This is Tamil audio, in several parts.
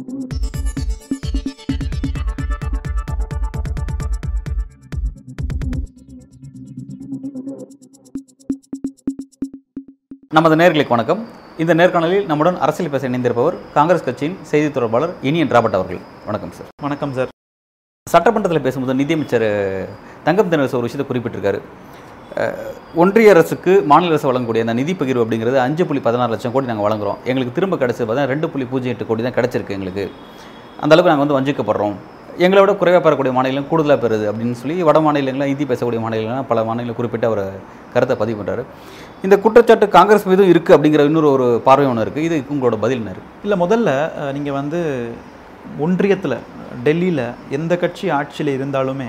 நமது நேர்களுக்கு வணக்கம். இந்த நேர்காணலில் நம்முடன் அரசியல் பேச இணைந்திருப்பவர் காங்கிரஸ் கட்சியின் செய்தி தொடர்பாளர் இனியன் ராபர்ட் அவர்கள். வணக்கம் சார். வணக்கம் சார். சட்டமன்றத்தில் பேசும்போது நிதியமைச்சர் தங்கம் தினரசு ஒரு விஷயத்தை குறிப்பிட்டிருக்காரு. ஒன்றிய அரசுக்கு மாநில அரசு வழங்கக்கூடிய அந்த நிதி பகிர்வு அப்படிங்கிறது அஞ்சு புள்ளி பதினாறு லட்சம் கோடி நாங்கள் வழங்குறோம். எங்களுக்கு திரும்ப கிடைச்சது பார்த்தா ரெண்டு புள்ளி பூஜ்ஜியம் எட்டு கோடி தான் கிடச்சிருக்கு எங்களுக்கு. அந்தளவுக்கு நாங்கள் வந்து வஞ்சிக்கப்படுறோம். எங்களை விட குறைவாக பெறக்கூடிய மாநிலம் கூடுதலாக பெறுது அப்படின்னு சொல்லி வட மாநிலங்களாக ஹிந்தி பேசக்கூடிய மாநிலங்கள்லாம் பல மாநிலங்கள் குறிப்பிட்ட ஒரு கருத்தை பதிவு பண்ணுறாரு இந்த குற்றச்சாட்டு காங்கிரஸ் மீதும் இருக்குது அப்படிங்கிற இன்னொரு ஒரு பார்வை ஒன்று இருக்குது இது உங்களோட பதில் என்ன இல்லை முதல்ல நீங்கள் வந்து ஒன்றியத்தில் டெல்லியில் எந்த கட்சி ஆட்சியில் இருந்தாலுமே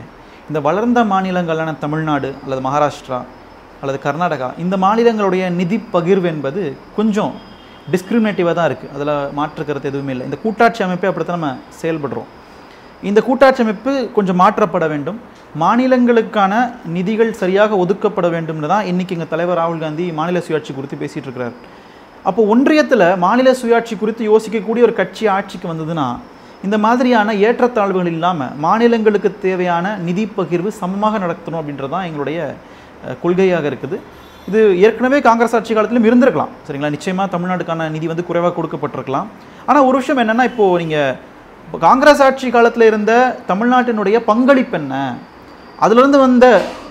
இந்த வளர்ந்த மாநிலங்களான தமிழ்நாடு அல்லது மகாராஷ்டிரா அல்லது கர்நாடகா இந்த மாநிலங்களுடைய நிதி பகிர்வு என்பது கொஞ்சம் டிஸ்கிரிமினேட்டிவாக தான் இருக்குது அதில் மாற்றுக்கிறது எதுவுமே இல்லை. இந்த கூட்டாட்சி அமைப்பே அப்படி தான் நம்ம செயல்படுறோம். இந்த கூட்டாட்சி அமைப்பு கொஞ்சம் மாற்றப்பட வேண்டும். மாநிலங்களுக்கான நிதிகள் சரியாக ஒதுக்கப்பட வேண்டும்னு தான் இன்னைக்கு எங்கள் தலைவர் ராகுல் காந்தி மாநில சுயாட்சி குறித்து பேசிட்டு இருக்கிறார். அப்போ ஒன்றியத்தில் மாநில சுயாட்சி குறித்து யோசிக்கக்கூடிய ஒரு கட்சி ஆட்சிக்கு வந்ததுன்னா இந்த மாதிரியான ஏற்றத்தாழ்வுகள் இல்லாமல் மாநிலங்களுக்கு தேவையான நிதி பகிர்வு சமமாக நடத்தணும் அப்படின்றது தான் எங்களுடைய கொள்கையாக இருக்குது. இது ஏற்கனவே காங்கிரஸ் ஆட்சி காலத்திலும் இருந்திருக்கலாம். சரிங்களா? நிச்சயமாக தமிழ்நாட்டுக்கான நிதி வந்து குறைவாக கொடுக்கப்பட்டிருக்கலாம். ஆனால் ஒரு விஷயம் என்னென்னா இப்போது நீங்கள் இப்போ காங்கிரஸ் ஆட்சி காலத்தில் இருந்த தமிழ்நாட்டினுடைய பங்களிப்பு என்ன? அதிலிருந்து வந்த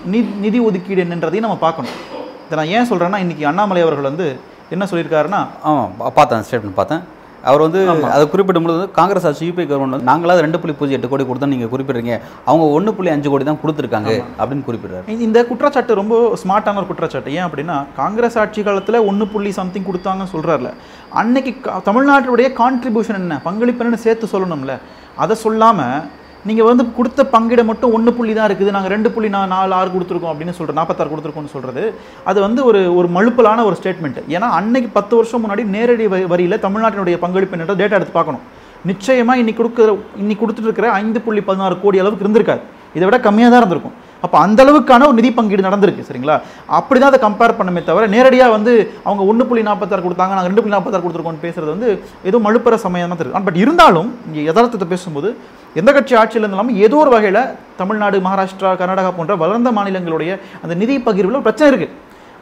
நிதி நிதி ஒதுக்கீடு என்னன்றதையும் நம்ம பார்க்கணும். இதை நான் ஏன் சொல்கிறேன்னா இன்றைக்கி அண்ணாமலை அவர்கள் வந்து என்ன சொல்லியிருக்காருன்னா ஆமாம் பா- பார்த்தேன் ஸ்டேட்மெண்ட் பார்த்தேன். அவர் வந்து அதை குறிப்பிடும்போது காங்கிரஸ் ஆட்சி யூபிஐ கவர்மெண்ட் வந்து நாங்களாவது ரெண்டு புள்ளி பூஜ்ஜியம் எட்டு கோடி கொடுத்தா நீங்கள் குறிப்பிடுறீங்க. அவங்க ஒன்று புள்ளி அஞ்சு கோடி தான் கொடுத்துருக்காங்க அப்படின்னு குறிப்பிடுறாரு. இந்த- குற்றச்சாட்டு ரொம்ப ஸ்மார்ட்டான ஒரு குற்றச்சாட்டு. ஏன் அப்படின்னா காங்கிரஸ் ஆட்சி காலத்தில் ஒன்று புள்ளி சம்திங் கொடுத்தாங்கன்னு சொல்கிறார்ல அன்னைக்கு தமிழ்நாட்டுடைய கான்ட்ரிபியூஷன் என்ன? பங்களிப்பு என்னன்னு சேர்த்து சொல்லணும்ல. அதை சொல்லாமல் நீங்கள் வந்து கொடுத்த பங்கிட மட்டும் ஒன்று புள்ளி தான் இருக்குது. நாங்கள் ரெண்டு புள்ளி நான் நாலு ஆறு கொடுத்துருக்கோம் அப்படின்னு சொல்கிறோம் நாற்பத்தாறு கொடுத்துருக்கோம்னு சொல்கிறது அது வந்து ஒரு ஒரு மழுப்பலான ஒரு ஸ்டேட்மெண்ட் ஏன்னா அன்னைக்கு பத்து வருஷம் முன்னாடி நேரடி வரி- தமிழ்நாட்டினுடைய பங்களிப்பு என்ற டேட்டா எடுத்து பார்க்கணும். நிச்சயமாக இன்னைக்கு கொடுக்குற இன்னைக்கு கொடுத்துட்டு இருக்கிற ஐந்து புள்ளி பதினாறு கோடி அளவுக்கு இருந்திருக்காது. இதை விட கம்மியாக தான் இருந்திருக்கும். அப்போ அந்த அளவுக்கான ஒரு நிதி பங்கீடு நடந்திருக்கு சரிங்களா? அப்படி தான் அதை கம்பேர் பண்ணமே தவிர நேரடியாக வந்து அவங்க ஒன்று புள்ளி நாற்பத்தாறு கொடுத்தாங்க நாங்கள் ரெண்டு புள்ளி நாற்பத்தாறு கொடுத்துருக்கோம்னு பேசுறது வந்து ஏதோ மழுப்புற சமயமாக தான் இருக்கு பட் இருந்தாலும் இங்கே யதார்த்தத்தை பேசும்போது எந்த கட்சி ஆட்சியில் இருந்தாலும் ஏதோ ஒரு வகையில் தமிழ்நாடு மகாராஷ்டிரா கர்நாடகா போன்ற வளர்ந்த மாநிலங்களுடைய அந்த நிதி பகிர்வில் பிரச்சனை இருக்குது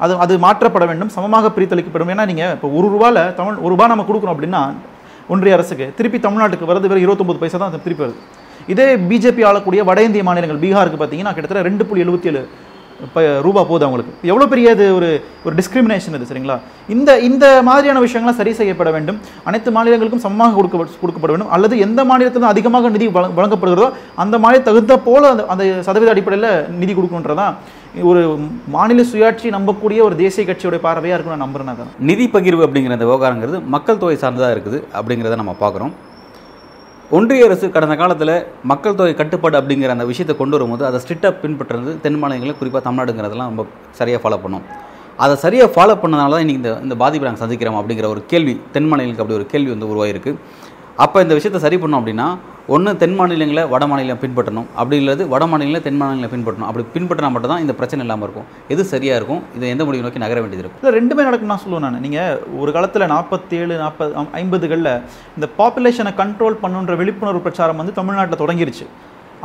அது அது மாற்றப்பட வேண்டும் சமமாக பிரித்தளிக்கப்படும். ஏன்னா நீங்கள் இப்போ ஒரு ரூபாயில் தமிழ் ஒரு ரூபா நம்ம கொடுக்குறோம் அப்படின்னா ஒன்றிய அரசுக்கு திருப்பி தமிழ்நாட்டுக்கு வரது வெறும் இருபத்தொம்பது பைசா தான் அது திருப்பி வருது. இதே பிஜேபி ஆளக்கூடிய வட இந்திய மாநிலங்கள் பீகாருக்கு பார்த்தீங்கன்னா கிட்டத்தட்ட ரெண்டு புள்ளி எழுபத்தி ஏழு இப்போ ரூபா போகுது அவங்களுக்கு. எவ்வளோ பெரிய இது ஒரு ஒரு டிஸ்கிரிமினேஷன் இது சரிங்களா? இந்த இந்த மாதிரியான விஷயங்கள்லாம் சரி செய்யப்பட வேண்டும். அனைத்து மாநிலங்களுக்கும் சமமாக கொடுக்க கொடுக்கப்பட வேண்டும். அல்லது எந்த மாநிலத்திலும் அதிகமாக நிதி வழங்க- வழங்கப்படுகிறதோ அந்த மாநில தகுந்த போல அந்த அந்த சதவீத அடிப்படையில் நிதி கொடுக்கணுன்றதான் ஒரு மாநில சுயாட்சி நம்பக்கூடிய ஒரு தேசிய கட்சியுடைய பார்வையாக இருக்கும் நான் நம்புறேன் அதான் நிதி பகிர்வு அப்படிங்கிற அந்த விவகாரங்கிறது மக்கள் தொகை சார்ந்ததாக இருக்குது அப்படிங்கிறத நம்ம பார்க்குறோம். ஒன்றிய அரசு கடந்த காலத்தில் மக்கள் தொகை கட்டுப்பாடு அப்படிங்கிற அந்த விஷயத்தை கொண்டு வரும்போது அதை ஸ்ட்ரிக்டாக பின்பற்றுறது தென் மாநிலங்களில் குறிப்பாக தமிழ்நாடுங்கிறதெல்லாம் ரொம்ப சரியாக ஃபாலோ பண்ணோம். அதை சரியாக ஃபாலோ பண்ணனால தான் இன்றைக்கி இந்த இந்த பாதிப்பை நாங்கள் சந்திக்கிறோம் அப்படிங்கிற ஒரு கேள்வி தென் மாநிலங்களுக்கு அப்படி ஒரு கேள்வி வந்து உருவாகிருக்கு அப்போ இந்த விஷயத்தை சரி பண்ணோம் அப்படின்னா ஒன்று தென் மாநிலங்களை வட மாநிலம் பின்பற்றணும். அப்படி இல்லது வட மாநிலங்களை தென் மாநிலங்களை பின்பற்றணும். அப்படி பின்பற்றினா மட்டும் தான் இந்த பிரச்சனை இல்லாமல் இருக்கும். எது சரியாக இருக்கும்? இதை எந்த முடிவு நோக்கி நகர வேண்டியது இருக்கும்? இல்லை ரெண்டுமே நடக்கும் நான் சொல்லுவேன் நான். நீங்கள் ஒரு காலத்தில் நாற்பத்தேழு நாற்பது ஐம்பதுகளில் இந்த பாப்புலேஷனை கண்ட்ரோல் பண்ணுன்ற விழிப்புணர்வு பிரச்சாரம் வந்து தமிழ்நாட்டில் தொடங்கிருச்சு.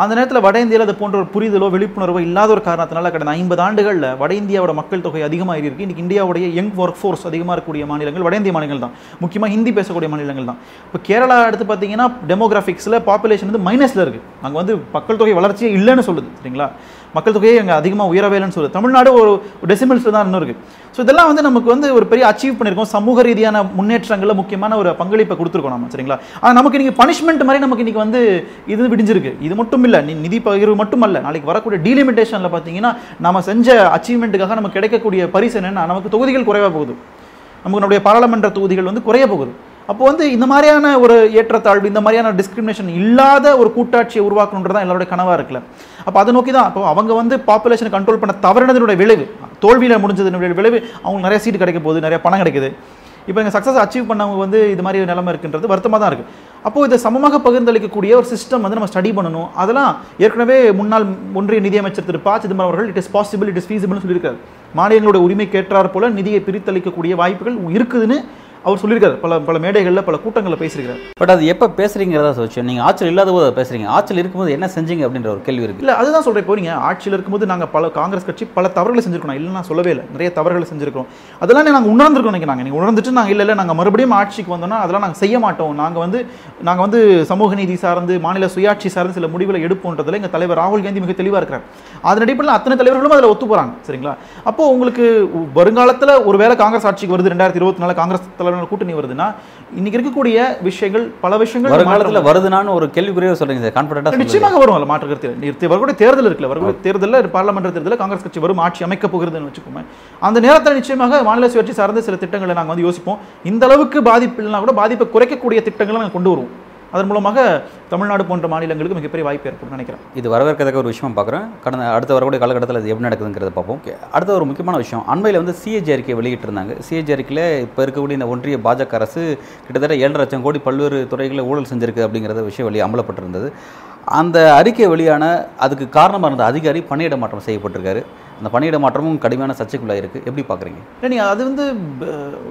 அந்த நேரத்தில் வட இந்தியாவில் அது போன்ற ஒரு புரிதலோ விழிப்புணர்வோ இல்லாத ஒரு காரணத்தினால கடந்த ஐம்பது ஆண்டுகளில் வட இந்தியாவோட மக்கள் தொகை அதிகமாக இருக்கு. இன்றைக்கி இந்தியாவுடைய யங் ஒர்க் ஃபோர்ஸ் அதிகமாக இருக்கக்கூடிய மாநிலங்கள் வட இந்திய மாநிலங்கள் தான். முக்கியமாக ஹிந்தி பேசக்கூடிய மாநிலங்கள் தான். இப்போ கேரளா எடுத்து பார்த்தீங்கன்னா டெமோகிராஃபிக்ஸில் பாப்புலேஷன் வந்து மைனஸில் இருக்குது அங்கே வந்து மக்கள் தொகை வளர்ச்சியே இல்லைன்னு சொல்லுது சரிங்களா? மக்கள் தொகையே அங்கே அதிகமாக உயரவே இல்லைன்னு சொல்லுது. தமிழ்நாடு ஒரு டெசிமல்ஸில் தான் இன்னும் இருக்குது ஸோ இதெல்லாம் வந்து நமக்கு வந்து ஒரு பெரிய அச்சீவ் பண்ணியிருக்கோம் சமூக ரீதியான முன்னேற்றங்களில் முக்கியமான ஒரு பங்களிப்பை கொடுத்துருக்கோம் நம்ம சரிங்களா? ஆனால் நமக்கு நீங்கள் பனிஷ்மெண்ட் மாதிரி நமக்கு இன்னைக்கு வந்து இது விடிஞ்சிருக்கு. இது மட்டும் இல்லை நிதி பகிர்வு மட்டும் அல்ல நாளைக்கு வரக்கூடிய டீலிமிட்டேஷனில் பார்த்தீங்கன்னா நம்ம செஞ்ச அச்சீவ்மெண்ட்டுக்காக நமக்கு கிடைக்கக்கூடிய பரிசு என்னென்னா நமக்கு தொகுதிகள் குறைவாக போகுது. நமக்கு நம்முடைய பாராளுமன்ற தொகுதிகள் வந்து குறைய போகுது. அப்போ வந்து இந்த மாதிரியான ஒரு ஏற்றத்தாழ்வு இந்த மாதிரியான டிஸ்கிரிமினேஷன் இல்லாத ஒரு கூட்டாட்சியை உருவாக்கணுன்றது தான் எல்லாருடைய கனவாக இருக்குல்ல. அப்போ அதை நோக்கி தான் அப்போ அவங்க வந்து பாப்புலேஷனை கண்ட்ரோல் பண்ண தவறினதனுடைய விளைவு தோல்வியில் முடிஞ்சதனுடைய விளைவு அவங்களுக்கு நிறைய சீட்டு கிடைக்க போகுது நிறைய பணம் கிடைக்குது. இப்போ எங்கள் சக்ஸஸ் அச்சீவ் பண்ணவங்க வந்து இது மாதிரி நிலைமை இருக்குன்றது வருத்தமாக தான் இருக்குது அப்போது இதை சமமாக பகிர்ந்தளிக்கக்கூடிய ஒரு சிஸ்டம் வந்து நம்ம ஸ்டடி பண்ணணும். அதெல்லாம் ஏற்கனவே முன்னாள் ஒன்றிய நிதியமைச்சர் திரு ப. சிதம்பரம் அவர்கள் it is possible it is ஃபீஸிபிள்னு சொல்லியிருக்காரு. மாநிலங்களுடைய உரிமை கேட்டார் போல நிதியை பிரித்தளிக்கக்கூடிய வாய்ப்புகள் இருக்குதுன்னு அவர் சொல்லியிருக்காரு பல பல மேடைகளில் பல கூட்டங்களில் பேசியிருக்காரு பட் அது எப்போ பேசுறீங்கிறதா விஷயம்? நீங்கள் ஆட்சியில் இல்லாத போது அதை பேசுறீங்க. ஆட்சியில் இருக்கும்போது என்ன செஞ்சீங்க அப்படின்ற ஒரு கேள்வி இருக்கு. இல்லை அதுதான் சொல்கிறேன் இப்போ நீங்கள் ஆட்சியில் இருக்கும்போது நாங்கள் பல காங்கிரஸ் கட்சி பல தவறுகளை செஞ்சிருக்கோம் இல்லைன்னா நான் சொல்லவே இல்லை. நிறைய தவறுகளை செஞ்சிருக்கோம் அதெல்லாம் நாங்கள் உணர்ந்துருக்கோம் நினைக்கிறாங்க நீங்கள் உணர்ந்துட்டு நாங்கள் இல்லை இல்லை நாங்கள் மறுபடியும் ஆட்சிக்கு வந்தோம்னா அதெல்லாம் நாங்கள் செய்ய மாட்டோம். நாங்கள் வந்து நாங்கள் வந்து சமூக நீதி சார்ந்து மாநில சுயாட்சி சார்ந்து சில முடிவுகளை எடுப்போன்றதுல எங்கள் தலைவர் ராகுல் காந்தி மிக தெளிவாக இருக்கிறார். அதன் அடிப்படையில் அத்தனை தலைவர்களும் அதில் ஒத்து போகிறாங்க சரிங்களா? அப்போ உங்களுக்கு வருங்காலத்தில் ஒருவேளை காங்கிரஸ் ஆட்சிக்கு வருது. ரெண்டாயிரத்தி இருபத்தி நாலு காங்கிரஸ் தலைவர்கள் கூட்டணி வருதுன்னா இன்னைக்கு இருக்கக்கூடிய விஷயங்கள் பல விஷயங்கள் வருங்காலத்தில் வருதுனான்னு ஒரு கேள்விக்குறியாக சொல்றீங்க சார் கான்ஃபிடென்ட்டாக நிச்சயமாக வரும் அதில் மாற்று கருத்து. வரக்கூடிய தேர்தல் இருக்குல்ல வரக்கூடிய தேர்தலில் பார்லமெண்ட் தேர்தலில் காங்கிரஸ் கட்சி வரும் ஆட்சி அமைக்க போகிறதுன்னு வச்சுக்கோங்க அந்த நேரத்தில் நிச்சயமாக மாநில சுயாட்சி சார்ந்த சில திட்டங்களை நாங்கள் வந்து யோசிப்போம். இந்த அளவுக்கு பாதிப்பு இல்லைனா கூட பாதிப்பை குறைக்கக்கூடிய திட்டங்களை நாங்கள் கொண்டு வருவோம். அதன் மூலமாக தமிழ்நாடு போன்ற மாநிலங்களுக்கு மிகப்பெரிய வாய்ப்பு ஏற்படும் நினைக்கிறேன். இது வரவேற்கத்தக்க ஒரு விஷயம் பார்க்குறேன். கடந்த அடுத்த வரக்கூடிய காலகட்டத்தில் அது எப்படி நடக்குதுங்கிறத பார்ப்போம். அடுத்த ஒரு முக்கியமான விஷயம் அண்மையில் வந்து சிஏஜி அறிக்கை வெளியிட்டிருந்தாங்க. சிஏஜி அறிக்கையில் இப்போ இருக்கக்கூடிய இந்த ஒன்றிய பாஜக அரசு கிட்டத்தட்ட ஏழரை லட்சம் கோடி பல்வேறு துறைகளில் ஊழல் செஞ்சிருக்கு அப்படிங்கிறத விஷயம் வெளியே அமலப்பட்டிருந்தது அந்த அறிக்கை வெளியான அதுக்கு காரணமாக இருந்த அதிகாரி பணியிட மாற்றம் செய்யப்பட்டிருக்காரு. அந்த பணியிட மாற்றமும் கடுமையான சர்ச்சைக்குள்ளாக இருக்குது எப்படி பார்க்குறீங்க? இல்லை நீங்கள் அது வந்து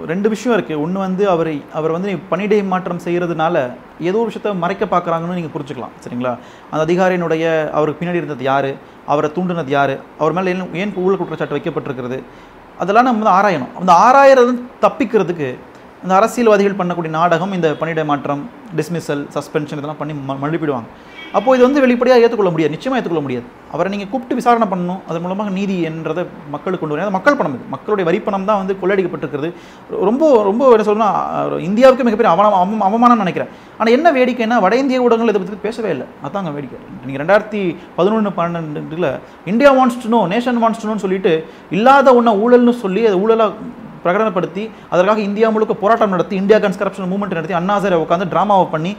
ரெண்டு விஷயம் இருக்குது ஒன்று வந்து அவரை அவர் வந்து பணியிடை மாற்றம் செய்கிறதுனால ஏதோ ஒரு விஷயத்தை மறைக்க பார்க்குறாங்கன்னு நீங்கள் புரிஞ்சுக்கலாம் சரிங்களா? அந்த அதிகாரியினுடைய அவருக்கு பின்னாடி இருந்தது யார்? அவரை தூண்டினது யார்? அவர் மேலே ஏன் ஏன் ஊழல் குற்றச்சாட்டு வைக்கப்பட்டிருக்கிறது? அதெல்லாம் நம்ம வந்து ஆராயணும். அந்த ஆராயறது தப்பிக்கிறதுக்கு இந்த அரசியல்வாதிகள் பண்ணக்கூடிய நாடகம் இந்த பணியிட மாற்றம் டிஸ்மிசல் சஸ்பென்ஷன் இதெல்லாம் பண்ணி ம- மழுப்பிடுவாங்க. அப்போ இது வந்து வெளிப்படையாக ஏற்றுக்கொள்ள முடியாது. நிச்சயமாக ஏற்றுக்கொள்ள முடியாது. அவரை நீங்கள் கூப்பிட்டு விசாரணை பண்ணணும். அதன் மூலமாக நீதி என்றதை மக்களுக்கு கொண்டு வரணும். அது மக்கள் பணம் இது. மக்களுடைய வரிப்பணம் தான் வந்து கொள்ளடிக்கப்பட்டிருக்கிறது. ரொம்ப ரொம்ப என்ன சொல்லணும்னா இந்தியாவுக்கு மிகப்பெரிய அவமானம் அவமானம் நினைக்கிறேன். ஆனால் என்ன வேடிக்கைன்னா வட இந்திய ஊடகங்கள் இதை பற்றி பேசவே இல்லை. அதாங்க வேடிக்கை. நீங்கள் ரெண்டாயிரத்தி பதினொன்று பன்னெண்டுல India wants to know nation wants to நோன்னு சொல்லிட்டு இல்லாத ஒன்றை ஊழல்னு சொல்லி அதை ஊழலாக பிரகடனப்படுத்தி அதற்காக இந்தியா முழுக்க போராட்டம் நடத்தி இந்தியா கன்ஸ் கரப்ஷன் மூவ்மெண்ட் நடத்தி அண்ணாசரை உட்காந்து ட்ராமாவை பண்ணி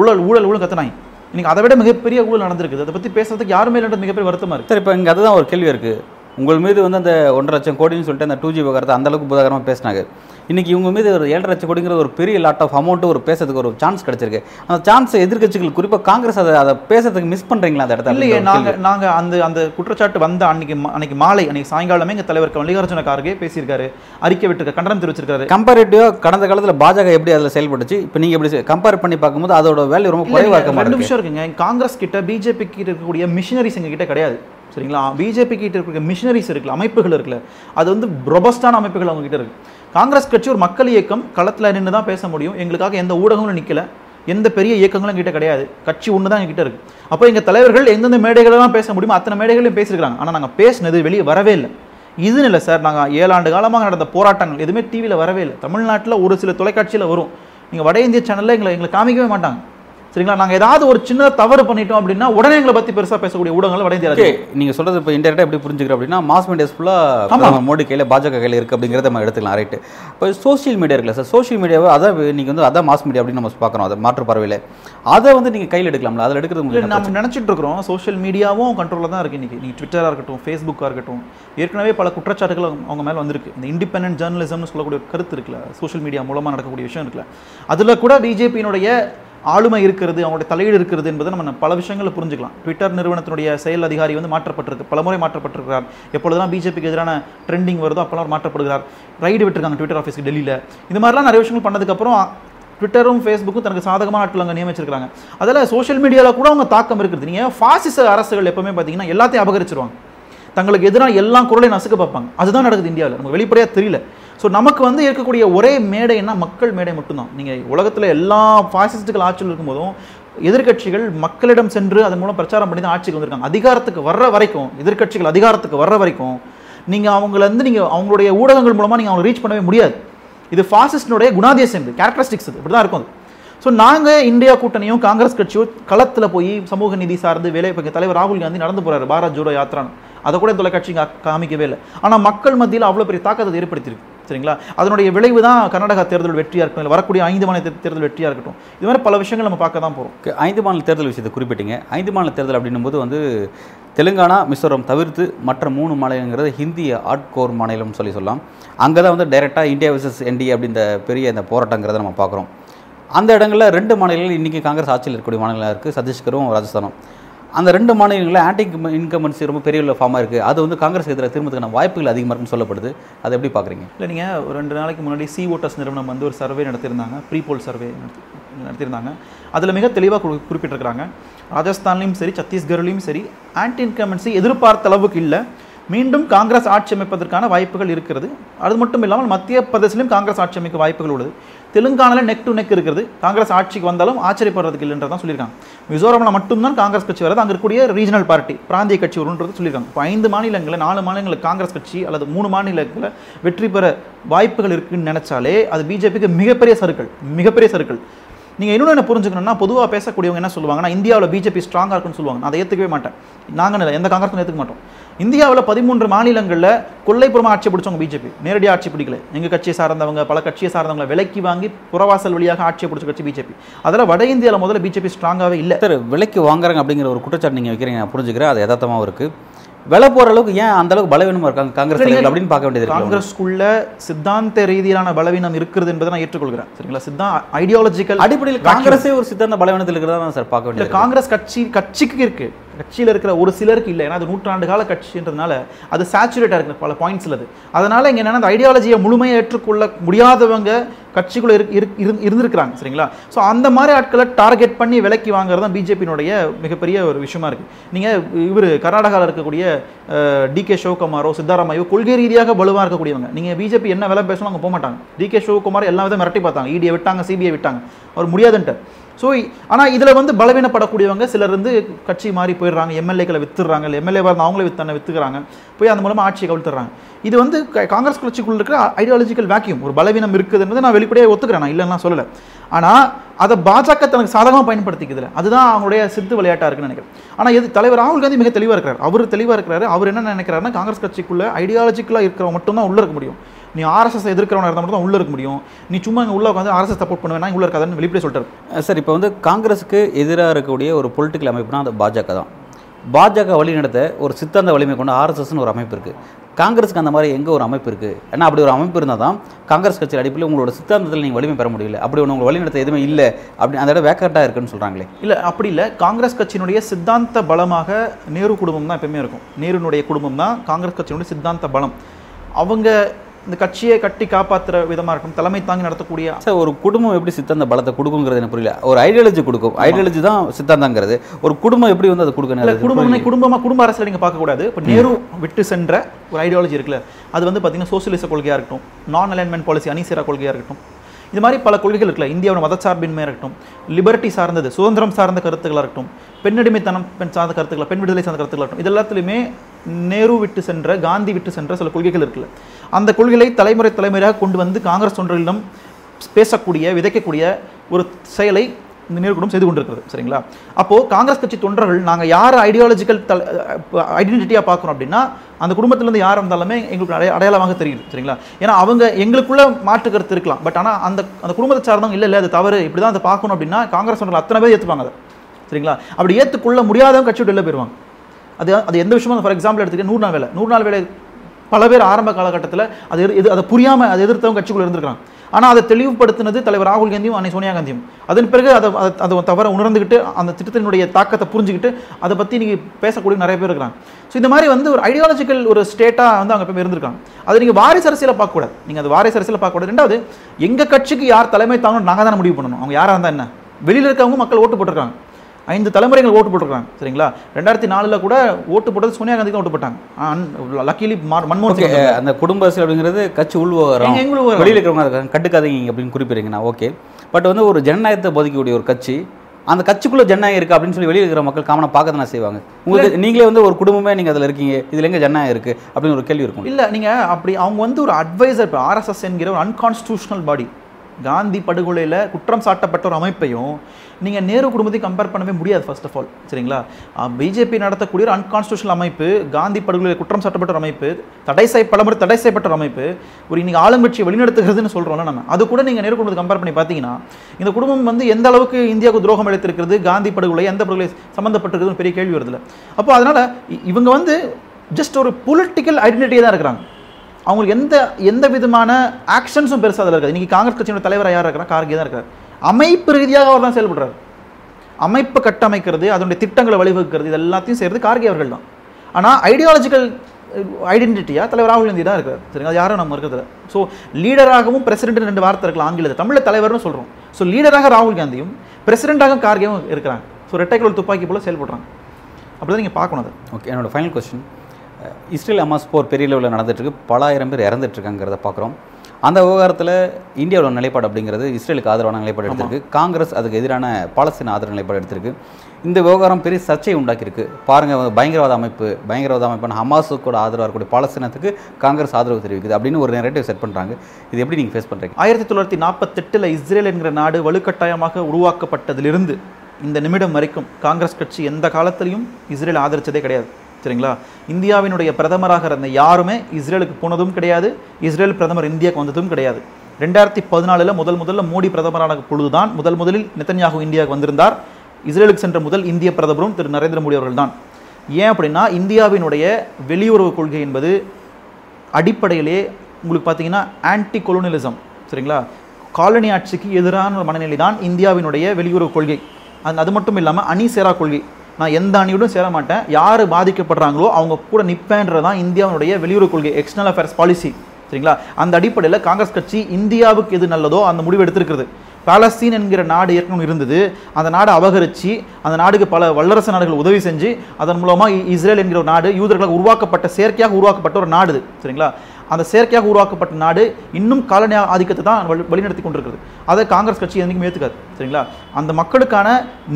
ஊழல் ஊழல் ஊழல் கத்துனாங்க. இன்னைக்கு அதை விட மிகப்பெரிய ஊழல் நடந்திருக்குது. அதை பற்றி பேசுறதுக்கு யாருமே இல்லைன்றது மிகப்பெரிய வருத்தமா இருக்கு? சார் இப்போ இங்கே அதுதான் ஒரு கேள்வி இருக்குது உங்கள் மீது வந்து அந்த ஒன்றரை லட்சம் கோடின்னு சொல்லிட்டு அந்த டூ ஜி விவகாரத்தை அந்த அளவுக்கு புதாகரமாக பேசினாங்க. இன்னைக்கு இவங்க மீது ஒரு ஏழரை லட்சம் கோடிங்கிற ஒரு பெரிய லாட் ஆஃப் அமௌண்ட் ஒரு பேசுறதுக்கு ஒரு சான்ஸ் கிடைச்சிருக்கு. அந்த சான்ஸ் எதிர்க்கட்சிகள் குறிப்பாக காங்கிரஸ் அதை அதை பேசுறதுக்கு மிஸ் பண்ணுறீங்களா அந்த இடத்துல? இல்லையே அப்படின்ற ஒரு நாங்க நாங்க அந்த அந்த குற்றச்சாட்டு வந்த அன்னைக்கு அன்னைக்கு மாலை அன்னைக்கு சாயங்காலமே எங்க தலைவர் மல்லிகார்ஜுன கார்கே பேசியிருக்காரு. அறிக்கை விட்டு கண்டனம் தெரிவிச்சிருக்காரு. கம்பேரிட்டிவாக கடந்த காலத்தில் பாஜக எப்படி அதில் செயல்பட்டுச்சு இப்போ நீங்கள் எப்படி கம்பேர் பண்ணி பார்க்கும்போது அதோட வேல்யூ ரொம்ப குறைவாக இருக்க ரெண்டு விஷயம் இருக்குங்க. காங்கிரஸ் கிட்ட பிஜேபி கிட்ட இருக்கக்கூடிய மிஷினரிஸ் எங்க கிட்ட கிடையாது. சரிங்களா? பிஜேபி கிட்ட இருக்கிற மிஷினரிஸ் இருக்குல்ல அமைப்புகள் இருக்குல்ல அது வந்து ரொபஸ்டான அமைப்புகள் அவங்க கிட்ட இருக்கு. காங்கிரஸ் கட்சி ஒரு மக்கள் இயக்கம் களத்தில் நின்று தான் பேச முடியும். எங்களுக்காக எந்த ஊடகங்களும் நிற்கலை எந்த பெரிய இயக்கங்களும் கிட்ட கிடையாது. கட்சி ஒன்று தான் எங்ககிட்ட இருக்குது அப்போ எங்கள் தலைவர்கள் எந்தெந்த மேடைகளெல்லாம் பேச முடியுமோ அத்தனை மேடைகளையும் பேசியிருக்காங்க ஆனால் நாங்கள் பேசினது வெளியே வரவே இல்லை. இதுன்னு இல்லை சார் நாங்கள் ஏழாண்டு காலமாக நடந்த போராட்டங்கள் எதுவுமே டிவியில் வரவே இல்லை. தமிழ்நாட்டில் ஒரு சில தொலைக்காட்சியில் வரும். நீங்கள் வட இந்திய சேனலில் எங்களை எங்களை காமிக்கவே மாட்டாங்க. சரிங்களா? நாங்கள் ஏதாவது ஒரு சின்ன தவறு பண்ணிட்டோம் அப்படின்னா உடனே எங்களை பற்றி பெருசாக பேசக்கூடிய ஊடகங்கள் வட இந்திய. நீங்கள் சொல்கிறது இப்போ இன்டெரக்டாக எப்படி புரிஞ்சுக்கிறோம் அப்படின்னா மாஸ் மீடியாஸ் ஃபுல்லாக. மோடி கையில் பாஜக கையில் இருக்குது அப்படிங்கிறத நம்ம எடுத்துக்கலாம் ரைட்டு இப்போ சோஷியல் மீடியா இருக்குல்ல சார் சோஷியல் மீடியாவை அதான் நீங்கள் வந்து அதான் மாஸ் மீடியா அப்படின்னு நம்ம பார்க்குறோம் அதை மாற்று பார்வையில். அதை வந்து நீங்கள் கையில் எடுக்கலாம்ல? அதில் எடுக்கிறது உங்களுக்கு நம்ம நினச்சிட்டு இருக்கிறோம் சோஷியல் மீடியாவும் கண்ட்ரோலில் தான் இருக்குது இன்றைக்கி நீங்கள் ட்விட்டராக இருக்கட்டும் ஃபேஸ்புக்காக இருக்கட்டும் ஏற்கனவே பல குற்றச்சாட்டுகள் அவங்க- மேலே வந்திருக்கு. இந்த இண்டிபெண்டன்ட் ஜேர்னலிசம்னு சொல்லக்கூடிய கருத்து இருக்குல்ல சோஷியல் மீடியா மூலமாக நடக்கக்கூடிய விஷயம் இருக்குல்ல. அதில் கூட பிஜேபியினுடைய ஆளுமை இருக்கிறது அவங்களுடைய தலையீடு இருக்கிறது என்பதை நம்ம பல விஷயங்களை புரிஞ்சுக்கலாம். ட்விட்டர் நிறுவனத்தினுடைய செயல் அதிகாரி வந்து மாற்றப்பட்டிருக்கு பலமுறை மாற்றப்பட்டிருக்கிறார். எப்பொழுதெல்லாம் பிஜேபிக்கு எதிரான ட்ரெண்டிங் வருதோ அப்போல்லாம் அவர் மாற்றப்படுகிறார். ரைடு விட்டுருக்காங்க ட்விட்டர் ஆஃபீஸ்க்கு டெல்லியில். இந்த மாதிரிலாம் நிறைய விஷயங்கள் பண்ணதுக்கப்புறம் ட்விட்டரும் ஃபேஸ்புக்கும் தனக்கு சாதகமான ஆட்கள் அங்கே நியமிச்சிருக்காங்க அதில் சோஷியல் மீடியாவில் கூட அவங்க தாக்கம் இருக்குது. நீங்கள் ஃபாசிச அரசுகள் எப்போவுமே பார்த்தீங்கன்னா எல்லாத்தையும் அபகரிச்சிருவாங்க. தங்களுக்கு எதிரான எல்லா குரலையும் நசுக்க பார்ப்பாங்க. அதுதான் நடக்குது இந்தியாவில். நமக்கு வெளிப்படையாக தெரியல. ஸோ நமக்கு வந்து இருக்கக்கூடிய ஒரே மேடைன்னா மக்கள் மேடை மட்டும்தான். நீங்கள் உலகத்தில் எல்லா ஃபாசிஸ்டுகள் ஆட்சியில் இருக்கும்போதும் எதிர்க்கட்சிகள் மக்களிடம் சென்று அதன் மூலம் பிரச்சாரம் பண்ணி தான் ஆட்சிக்கு வந்திருக்காங்க. அதிகாரத்துக்கு வர்ற வரைக்கும் எதிர்க்கட்சிகள் அதிகாரத்துக்கு வர்ற வரைக்கும் நீங்கள் அவங்கள வந்து நீங்கள் அவங்களுடைய ஊடகங்கள் மூலமாக நீங்கள் அவங்களை ரீச் பண்ணவே முடியாது. இது ஃபாசிஸ்டினுடைய குணாதிசயம் இது கேரக்டரிஸ்டிக்ஸ் இது. இப்படி தான் இருக்கும் அது. ஸோ நாங்கள் இந்தியா கூட்டணியும் காங்கிரஸ் கட்சியும் களத்தில் போய் சமூக நீதி சார்ந்து வேலை இப்போ தலைவர் ராகுல் காந்தி நடந்து போகிறார் பாரத் ஜோடோ யாத்ரான்னு அதை கூட தொலைக்காட்சி காமிக்கவே இல்லை. ஆனால் மக்கள் மத்தியில் அவ்வளோ பெரிய தாக்கத்தை ஏற்படுத்தியிருக்கு. சரிங்களா அதனுடைய விளைவு தான் கர்நாடகா தேர்தல் வெற்றியாக இருக்கட்டும் இல்லை வரக்கூடிய ஐந்து மாநில தேர்தல் வெற்றியாக இருக்கட்டும். இது மாதிரி பல விஷயங்கள் நம்ம பார்க்க தான் போகிறோம் ஐந்து மாநில தேர்தல் விஷயத்தை குறிப்பிட்டீங்க. ஐந்து மாநில தேர்தல் அப்படின்னும் போது வந்து தெலுங்கானா மிசோரம் தவிர்த்து மற்ற மூணு மாநிலங்கிறது ஹிந்தி ஆட்கோர் மாநிலம்னு சொல்லி சொல்லலாம். அங்கே தான் வந்து டைரெக்டாக இந்தியா விசஸ் என்டி அப்படின்ற பெரிய இந்த போராட்டங்கிறத நம்ம பார்க்குறோம். அந்த இடங்களில் ரெண்டு மாநிலங்கள் இன்றைக்கி காங்கிரஸ் ஆட்சியில் இருக்கக்கூடிய மாநிலங்களாக இருக்குது சத்தீஸ்கரும் ராஜஸ்தானும். அந்த ரெண்டு மாநிலங்களில் ஆன்டி இன்கம்பன்சி ரொம்ப பெரிய உள்ள ஃபார்மாக இருக்குது அது வந்து காங்கிரஸ் எதிராக திரும்பத்துக்கான வாய்ப்புகள் அதிகமாக இருக்குன்னு சொல்லப்படுது. அதை எப்படி பார்க்குறீங்க? இல்லை நீங்கள் ஒரு ரெண்டு நாளைக்கு முன்னாடி சி ஓட்டர்ஸ் நிறுவனம் வந்து ஒரு சர்வே நடத்தியிருந்தாங்க. ப்ரீ போல் சர்வே நடத்தியிருந்தாங்க. அதில் மிக தெளிவாக குறி குறிப்பிட்டிருக்கிறாங்க. ராஜஸ்தான்லையும் சரி சத்தீஸ்கர்லையும் சரி ஆன்டி இன்கம்பன்சி எதிர்பார்த்த அளவுக்கு இல்லை. மீண்டும் காங்கிரஸ் ஆட்சி அமைப்பதற்கான வாய்ப்புகள் இருக்கிறது. அது மட்டும் இல்லாமல் மத்திய பிரதேசத்திலும் காங்கிரஸ் ஆட்சி அமைக்க வாய்ப்புகள் உள்ளது. தெலுங்கானாவில் நெக் டு நெக் இருக்கிறது காங்கிரஸ் ஆட்சிக்கு வந்தாலும் ஆச்சரியப்படுறதுக்கு இல்லைன்றதான் சொல்லியிருக்காங்க. மிசோரமில் மட்டும்தான் காங்கிரஸ் கட்சி வருது அங்கே இருக்கக்கூடிய ரீஜனல் பார்ட்டி பிராந்திய கட்சி வரும்ன்றது சொல்லியிருக்காங்க. இப்போ ஐந்து மாநிலங்களில் நாலு மாநிலங்களில் காங்கிரஸ் கட்சி அல்லது மூணு மாநிலங்களில் வெற்றி பெற வாய்ப்புகள் இருக்குன்னு நினச்சாலே அது பிஜேபிக்கு மிகப்பெரிய சருக்கள் மிகப்பெரிய சருக்கள். நீங்கள் இன்னொன்று என்ன புரிஞ்சுக்கணும்னா பொதுவாக பேசக்கூடியவங்க என்ன சொல்லுவாங்கன்னா இந்தியாவில் பிஜேபி ஸ்ட்ராங்காக இருக்குன்னு சொல்லுவாங்க. நான் அதை ஏற்றுக்கவே மாட்டேன். நாங்கள் எந்த காங்கிரஸும் ஏற்றுக்க மாட்டோம். இந்தியாவில் பதிமூன்று மாநிலங்களில் கொள்ளைப்புறமாக ஆட்சி பிடிச்சவங்க பிஜேபி நேரடியாக ஆட்சி பிடிக்கல. எங்கள் கட்சியை சார்ந்தவங்க பல கட்சியை சார்ந்தவங்களை விலைக்கு வாங்கி புறவாசல் வழியாக ஆட்சியை பிடிச்ச கட்சி பிஜேபி அதில் வட இந்தியாவில் முதல்ல பிஜேபி ஸ்ட்ராங்காகவே இல்லை. சார் விலைக்கு வாங்குறாங்க அப்படிங்கிற ஒரு குற்றச்சாட்டு நீங்கள் வைக்கிறீங்க நான் புரிஞ்சுக்கிறேன். அது யதார்த்தமாகவும் இருக்குது விலை போகிற அளவுக்கு ஏன் அந்த அளவுக்கு பலவீனமாக இருக்காங்க காங்கிரஸ் தலைவர்கள் அப்படின்னு பார்க்க வேண்டியது காங்கிரஸ்க்குள்ள சித்தாந்த ரீதியிலான பலவீனம் இருக்கிறது என்பதை நான் ஏற்றுக்கொள்கிறேன். சரிங்களா? சித்தா ஐடியாலஜிக்கல் அடிப்படையில் காங்கிரஸே ஒரு சித்தாந்த பலவீனத்தில் இருக்கிறதா தான் சார் பார்க்க வேண்டியது காங்கிரஸ் கட்சி கட்சிக்கு இருக்கு. கட்சியில் இருக்கிற ஒரு சிலருக்கு இல்லை. ஏன்னா அது நூற்றாண்டு கால கட்சின்றதுனால அது சேச்சுரேட்டாக இருக்கு பல பாயிண்ட்ஸில் அது. அதனால் இங்கே என்னன்னா அந்த ஐடியாலஜியை முழுமையாக ஏற்றுக்கொள்ள முடியாதவங்க கட்சிக்குள்ளே இரு இரு- இரு- இருந்திருக்கிறாங்க சரிங்களா? ஸோ அந்த மாதிரி ஆட்களை டார்கெட் பண்ணி விலைக்கு வாங்குறது தான் பிஜேபியினுடைய மிகப்பெரிய ஒரு விஷயமா இருக்கு. நீங்கள் இவர் கர்நாடகாவில் இருக்கக்கூடிய டி கே சிவகுமாரோ சித்தாராமையோ கொள்கை ரீதியாக வலுவாக இருக்கக்கூடியவங்க. நீங்கள் பிஜேபி என்ன விலை பேசணும் அவங்க போக மாட்டாங்க டி கே சிவகுமார் எல்லா விதம் மிரட்டி பார்த்தாங்க. இடியை விட்டாங்க சிபிஐ விட்டாங்க. அவர் முடியாதுன்ட்டு. ஸோ ஆனால் இதில் வந்து பலவீனப்படக்கூடியவங்க சிலர் வந்து கட்சி மாறி போயிடுறாங்க எம்எல்ஏக்களை வித்துடுறாங்க இல்லை எம்எல்ஏ வந்து அவங்களே வித்தான வித்துக்கிறாங்க போய் அந்த மூலமாக ஆட்சியை கவிழ்த்துறாங்க. இது வந்து காங்கிரஸ் கட்சிக்குள்ள இருக்கிற ஐடியாலஜிக்கல் வேக்யூம் ஒரு பலவீனம் இருக்குதுன்றது நான் வெளிப்படையாக ஒத்துக்கிறேன் நான் இல்லைன்னா சொல்லலை. ஆனால் அதை பாஜக தனக்கு சாதகமாக பயன்படுத்திக்கிறதுல அதுதான் அவங்களுடைய சித்து விளையாட்டாக இருக்குன்னு நினைக்கிறேன். ஆனால் எது தலைவர் ராகுல் காந்தி மிக தெளிவாக இருக்கிறார். அவர் தெளிவாக இருக்கிறாரு. அவர் என்ன நினைக்கிறாருன்னா காங்கிரஸ் கட்சிக்குள்ளே ஐடியாலஜிக்கலாக இருக்கிறவங்க மட்டும்தான் உள்ளே இருக்க முடியும். நீ ஆர்எஸ்எஸ் எதிர்க்கிறவங்க இருந்தால் மட்டும் தான் உள்ள இருக்க முடியும். நீ சும்மா இங்கே உள்ள உட்காந்து ஆர்எஸ்எஸ் சப்போர்ட் பண்ணுவேன்னா உள்ள இருக்காதுன்னு வெளிப்படையாக சொல்லிட்டாரு. சார் இப்போ வந்து காங்கிரஸுக்கு எதிராக இருக்கக்கூடிய ஒரு பொலிட்டிக்கல் அமைப்புனா அது பாஜக தான். பாஜக வழிநடத்த ஒரு சித்தாந்த வலிமை கொண்ட ஆர்எஸ்எஸ்னு ஒரு அமைப்பு இருக்குது காங்கிரஸுக்கு அந்த மாதிரி எங்கே ஒரு அமைப்பு இருக்குது ஏன்னா அப்படி ஒரு அமைப்பு இருந்தால் தான் காங்கிரஸ் கட்சி அடிப்படையில் உங்களோட சித்தாந்தத்தில் நீங்கள் வலிமை பெற முடியல. அப்படி ஒன்று உங்களை வழிநடத்த எதுவுமே இல்லை. அப்படி அந்த இடம் வேக்கட்டாக இருக்குன்னு சொல்கிறாங்களே இல்லை அப்படி இல்லை. காங்கிரஸ் கட்சியினுடைய சித்தாந்த பலமாக நேரு குடும்பம் தான் எப்பவுமே இருக்கும். நேருனுடைய குடும்பம் தான் காங்கிரஸ் கட்சியினுடைய சித்தாந்த பலம். அவங்க இந்த கட்சியை கட்டி காப்பாற்றுற விதமாக இருக்கும் தலைமை தாங்கி நடத்தக்கூடிய சார் ஒரு குடும்பம் எப்படி சித்தாந்த பலத்தை கொடுக்குங்கிறது எனக்கு புரியல. ஒரு ஐடியாலஜி கொடுக்கும். ஐடியாலஜி தான் சித்தாந்தங்கிறது. ஒரு குடும்பம் எப்படி வந்து அதை கொடுக்கணும்? குடும்பமா குடும்ப அரசியல் நீங்கள் பார்க்கக்கூடாது. இப்போ நேரு விட்டு சென்ற ஒரு ஐடியாலஜி இருக்குல்ல அது வந்து பார்த்தீங்கன்னா சோசியலிச கொள்கையாக இருக்கட்டும் நான் அலைன்மெண்ட் பாலிசி அணிசேரா கொள்கையாக இருக்கட்டும். இது மாதிரி பல கொள்கைகள் இருக்குல்ல. இந்தியாவோட மதச்சார்பின்மையாக இருக்கட்டும் லிபர்ட்டி சார்ந்தது சுதந்திரம் சார்ந்த கருத்துக்களாக இருக்கட்டும் பெண்ணடிமைத்தனம் பெண் சார்ந்த கருத்துக்கள் பெண் விடுதலை சார்ந்த கருத்துக்களாக இருக்கட்டும் இது எல்லாத்துலையுமே நேரு விட்டு சென்ற காந்தி விட்டு சென்ற சில கொள்கைகள் இருக்குல்ல. அந்த கொள்கைகளை தலைமுறை தலைமுறையாக கொண்டு வந்து காங்கிரஸ் தொண்டர்களிடம் பேசக்கூடிய விதைக்கக்கூடிய ஒரு செயலை இந்த நிறுவனம் செய்து கொண்டிருக்கிறது சரிங்களா? அப்போது காங்கிரஸ் கட்சி தொண்டர்கள் நாங்கள் யார் ஐடியாலஜிக்கல் ஐடென்டிட்டியாக பார்க்குறோம் அப்படின்னா அந்த குடும்பத்திலேருந்து யார் இருந்தாலுமே எங்களுக்கு அடைய அடையாளமாக தெரியுது சரிங்களா? ஏன்னா அவங்க எங்களுக்குள்ள மாற்று கருத்து இருக்கலாம். பட் ஆனால் அந்த அந்த குடும்பத்தை சார்ந்தவங்க இல்லை இல்லை அது தவறு. இப்படி தான் அதை பார்க்கணும் அப்படின்னா காங்கிரஸ் தொண்டர்கள் அத்தனை பேர் ஏற்றுப்பாங்க அதை சரிங்களா? அப்படி ஏற்றுக்கொள்ள முடியாதவங்க கட்சி விட்டு வெளில போயிடுவாங்க அது அது எந்த விஷயமும் ஃபார் எக்ஸாம்பிள் எடுத்துக்கிட்டு நூறு நாள் வேலை. நூறு நாள் வேலை பல பேர் ஆரம்ப காலகட்டத்தில் அது எது- அதை புரியாமல் அதை எதிர்த்தவங்க கட்சிக்குள்ளே இருந்திருக்காங்க ஆனால் அதை தெளிவுபடுத்தினது தலைவர் ராகுல் காந்தியும் அன்னை சோனியா காந்தியும். அதன் பிறகு அதை அதை- அதை தவற உணர்ந்துக்கிட்டு அந்த திட்டத்தினுடைய தாக்கத்தை புரிஞ்சுக்கிட்டு அதை பற்றி நீங்கள் பேசக்கூடிய நிறைய பேர் இருக்கிறாங்க. ஸோ இந்த மாதிரி வந்து ஒரு ஐடியாலஜிக்கல் ஒரு ஸ்டேட்டாக வந்து அவங்க எப்பவுமே இருந்திருக்காங்க. அது நீங்கள் வாரிசு அரசியலை பார்க்கக்கூடாது நீங்கள் அது வாரிசு அரசியலை பார்க்கக்கூடாது ரெண்டாவது எங்கள் கட்சிக்கு யார் தலைமை தாங்கணும் நாங்கள் தானே முடிவு பண்ணணும். அவங்க யாராக இருந்தால் என்ன? வெளியில் இருக்கவங்க மக்கள் ஓட்டு போட்டிருக்காங்க. ஐந்து தலைமுறைகள் ஓட்டு போட்டிருக்காங்க சரிங்களா? ரெண்டாயிரத்தி நாலுல கூட ஓட்டு போட்டது சோனியா காந்தி தான் ஓட்டு போட்டாங்க. லக்கிலி மன்மோகன் சிங். அந்த குடும்ப அரசியல் அப்படிங்கிறது கட்சி உள்வரம்? வெளியில் இருக்கிறவங்க கட்டுக்காதீங்க அப்படின்னு குறிப்பிடுறீங்கன்னா ஓகே. பட் வந்து ஒரு ஜனநாயகத்தை போதிக்கக்கூடிய ஒரு கட்சி அந்த கட்சிக்குள்ள ஜனநாயகம் இருக்கு அப்படின்னு சொல்லி வெளியில் இருக்கிற மக்கள் காமனாக பார்க்க தானே செய்வாங்க. உங்களுக்கு நீங்களே வந்து ஒரு குடும்பமே நீங்க அதில் இருக்கீங்க. இதுல எங்க ஜனநாயகம் இருக்கு? அப்படின்னு ஒரு கேள்வி இருக்கும். இல்ல நீங்க அப்படி அவங்க வந்து ஒரு அட்வைசர் இப்போ ஆர்எஸ்எஸ் என்கிற ஒரு அன்கான்ஸ்டியூஷனல் பாடி காந்தி படுகொலையில குற்றம் சாட்டப்பட்ட ஒரு அமைப்பையும் நீங்கள் நேரு குடும்பத்தை கம்பேர் பண்ணவே முடியாது ஃபர்ஸ்ட் ஆஃப் ஆல் சரிங்களா? பிஜேபி நடத்தக்கூடிய ஒரு அன்கான்ஸ்டியூஷனல் அமைப்பு காந்தி படுகொலை குற்றம் சாட்டப்பட்ட அமைப்பு தடை செய்ய பலமுறை தடை செய்யப்பட்ட அமைப்பு ஒரு இன்றைக்கி ஆளுங்கட்சியை வழிநடத்துகிறதுன்னு சொல்கிறோம்ல நம்ம. அது கூட நீங்கள் நேரு குடும்பத்தை கம்பேர் பண்ணி பார்த்தீங்கன்னா இந்த குடும்பம் வந்து எந்த அளவுக்கு இந்தியாவுக்கு துரோகம் எடுத்திருக்கிறது காந்தி படுகொலை எந்த படுகொலை சம்மந்தப்பட்டிருக்குதுன்னு பெரிய கேள்வி வருதுல அப்போ அதனால் இவங்க வந்து ஜஸ்ட் ஒரு பொலிட்டிக்கல் ஐடென்டிட்டியாக தான் இருக்கிறாங்க. அவங்களுக்கு எந்த எந்த விதமான ஆக்ஷன்ஸும் பெருசாக அதில் இருக்காது. இன்றைக்கி காங்கிரஸ் கட்சியோட தலைவர் யார் இருக்கிறா கார்கே தான் இருக்கார் அமைப்பு ரீதியாக அவர் தான் செயல்படுறாரு. அமைப்பு கட்டமைக்கிறது அதனுடைய திட்டங்களை வழிவகுக்கிறது இது எல்லாத்தையும் செய்கிறது கார்கே அவர்கள் தான் ஆனால் ஐடியாலஜிக்கல் ஐடென்டிட்டியாக தலைவர் ராகுல் காந்தி தான் இருக்கார். சரிங்க அது யாரும் நம்ம இருக்கிறது ஸோ லீடராகவும் பிரசிடென்ட் ரெண்டு வார்த்தை இருக்கலாம் ஆங்கிலத்தில். தமிழில் தலைவர்னு சொல்கிறோம் ஸோ லீடராக ராகுல் காந்தியும் பிரசிடென்ட்டாக கார்கேவும் இருக்கிறாங்க. ஸோ ரெட்டைக்குள் துப்பாக்கி போல செயல்படுறாங்க. அப்படி தான் நீங்கள் பார்க்கணும் அதை. ஓகே என்னோடய ஃபைனல் கொஸ்டின் இஸ்ரேல் அமாஸ் போர் பெரிய லெவலில் நடந்துட்டுருக்கு பல ஆயிரம் பேர் இறந்துட்டுருக்காங்கிறத பார்க்குறோம். அந்த விவகாரத்தில் இந்தியாவோட நிலைப்பாடு அப்படிங்கிறது இஸ்ரேலுக்கு ஆதரவான நிலைப்பாடு எடுத்திருக்கு. காங்கிரஸ் அதுக்கு எதிரான பாலஸ்தீன ஆதரவு நிலைப்பாடு எடுத்திருக்கு. இந்த விவகாரம் பெரிய சர்ச்சையை உண்டாக்கியிருக்கு. பாருங்க பயங்கரவாத அமைப்பு பயங்கரவாத அமைப்பான ஹமாஸுக்கூட ஆதரவாக இருக்கக்கூடிய பாலஸ்தீனத்துக்கு காங்கிரஸ் ஆதரவு தெரிவிக்குது அப்படின்னு ஒரு நெரேட்டிவ் செட் பண்ணுறாங்க இது எப்படி நீங்கள் ஃபேஸ் பண்ணுறீங்க ஆயிரத்தி தொள்ளாயிரத்தி நாற்பத்தெட்டில் இஸ்ரேல் என்கிற நாடு வலுக்கட்டாயமாக உருவாக்கப்பட்டதிலிருந்து இந்த நிமிடம் வரைக்கும் காங்கிரஸ் கட்சி எந்த காலத்திலையும் இஸ்ரேல் ஆதரிச்சதே கிடையாது. சரிங்களா? இந்தியாவினுடைய பிரதமராக இருந்த யாருமே இஸ்ரேலுக்கு போனதும் கிடையாது. இஸ்ரேல் பிரதமர் இந்தியாவுக்கு வந்ததும் கிடையாது. ரெண்டாயிரத்தி பதினாலில் முதல் முதல்ல மோடி பிரதமரான பொழுதுதான் முதல் முதலில் நெத்தன்யாகு இந்தியாவுக்கு வந்திருந்தார். இஸ்ரேலுக்கு சென்ற முதல் இந்திய பிரதமரும் திரு நரேந்திர மோடி அவர்கள் தான் ஏன் அப்படின்னா இந்தியாவினுடைய வெளியுறவு கொள்கை என்பது அடிப்படையிலே உங்களுக்கு பார்த்தீங்கன்னா ஆன்டி கொலோனியலிசம் சரிங்களா? காலனி ஆட்சிக்கு எதிரான ஒரு மனநிலை தான் இந்தியாவினுடைய வெளியுறவு கொள்கை. அது அது மட்டும் இல்லாமல் அணி சேரா கொள்கை. நான் எந்த அணியோடும் சேர மாட்டேன் யார் பாதிக்கப்படுறாங்களோ அவங்க கூட நிற்பேன்றது தான் இந்தியாவினுடைய வெளியுறவு கொள்கை எக்ஸ்டர்னல் அஃபேர்ஸ் பாலிசி சரிங்களா? அந்த அடிப்படையில் காங்கிரஸ் கட்சி இந்தியாவுக்கு எது நல்லதோ அந்த முடிவு எடுத்திருக்கிறது. பாலஸ்தீன் என்கிற நாடு ஏற்கனவே இருந்தது. அந்த நாடு அபகரித்து அந்த நாடுக்கு பல வல்லரசு நாடுகள் உதவி செஞ்சு அதன் மூலமாக இஸ்ரேல் என்கிற ஒரு நாடு யூதர்களால் உருவாக்கப்பட்ட செயற்கையாக உருவாக்கப்பட்ட ஒரு நாடு சரிங்களா? அந்த செயற்கையாக உருவாக்கப்பட்ட நாடு இன்னும் காலனி ஆதிக்கத்தை தான் வழி வழிநடத்தி கொண்டிருக்கிறது. அதை காங்கிரஸ் கட்சி என்றைக்கும் ஏற்றுக்காது சரிங்களா? அந்த மக்களுக்கான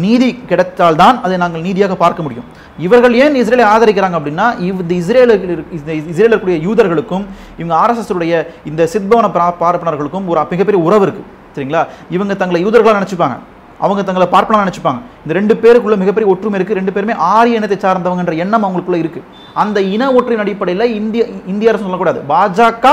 நீதி கிடைத்தால்தான் அதை நாங்கள் நீதியாக பார்க்க முடியும். இவர்கள் ஏன் இஸ்ரேலை ஆதரிக்கிறாங்க அப்படின்னா இவ் இந்த இஸ்ரேல இந்த இஸ்ரேலில் இருக்கக்கூடிய யூதர்களுக்கும் இவங்க ஆர்எஸ்எஸ் உடைய இந்த சித்பவன பா- பார்ப்பனர்களுக்கும் ஒரு மிகப்பெரிய உறவு இருக்குது சரிங்களா இவங்க தங்களை யூதர்களாக நினச்சிப்பாங்க. அவங்க தங்களை பார்ப்பனா நினச்சிப்பாங்க. இந்த ரெண்டு பேருக்குள்ள மிகப்பெரிய ஒற்றுமை இருக்குது ரெண்டு பேருமே ஆரிய இனத்தை சார்ந்தவங்கன்ற எண்ணம் அவங்களுக்குள்ள இருக்குது அந்த இன ஒற்றின் அடிப்படையில் இந்திய இந்திய அரசு சொல்லக்கூடாது. பாஜக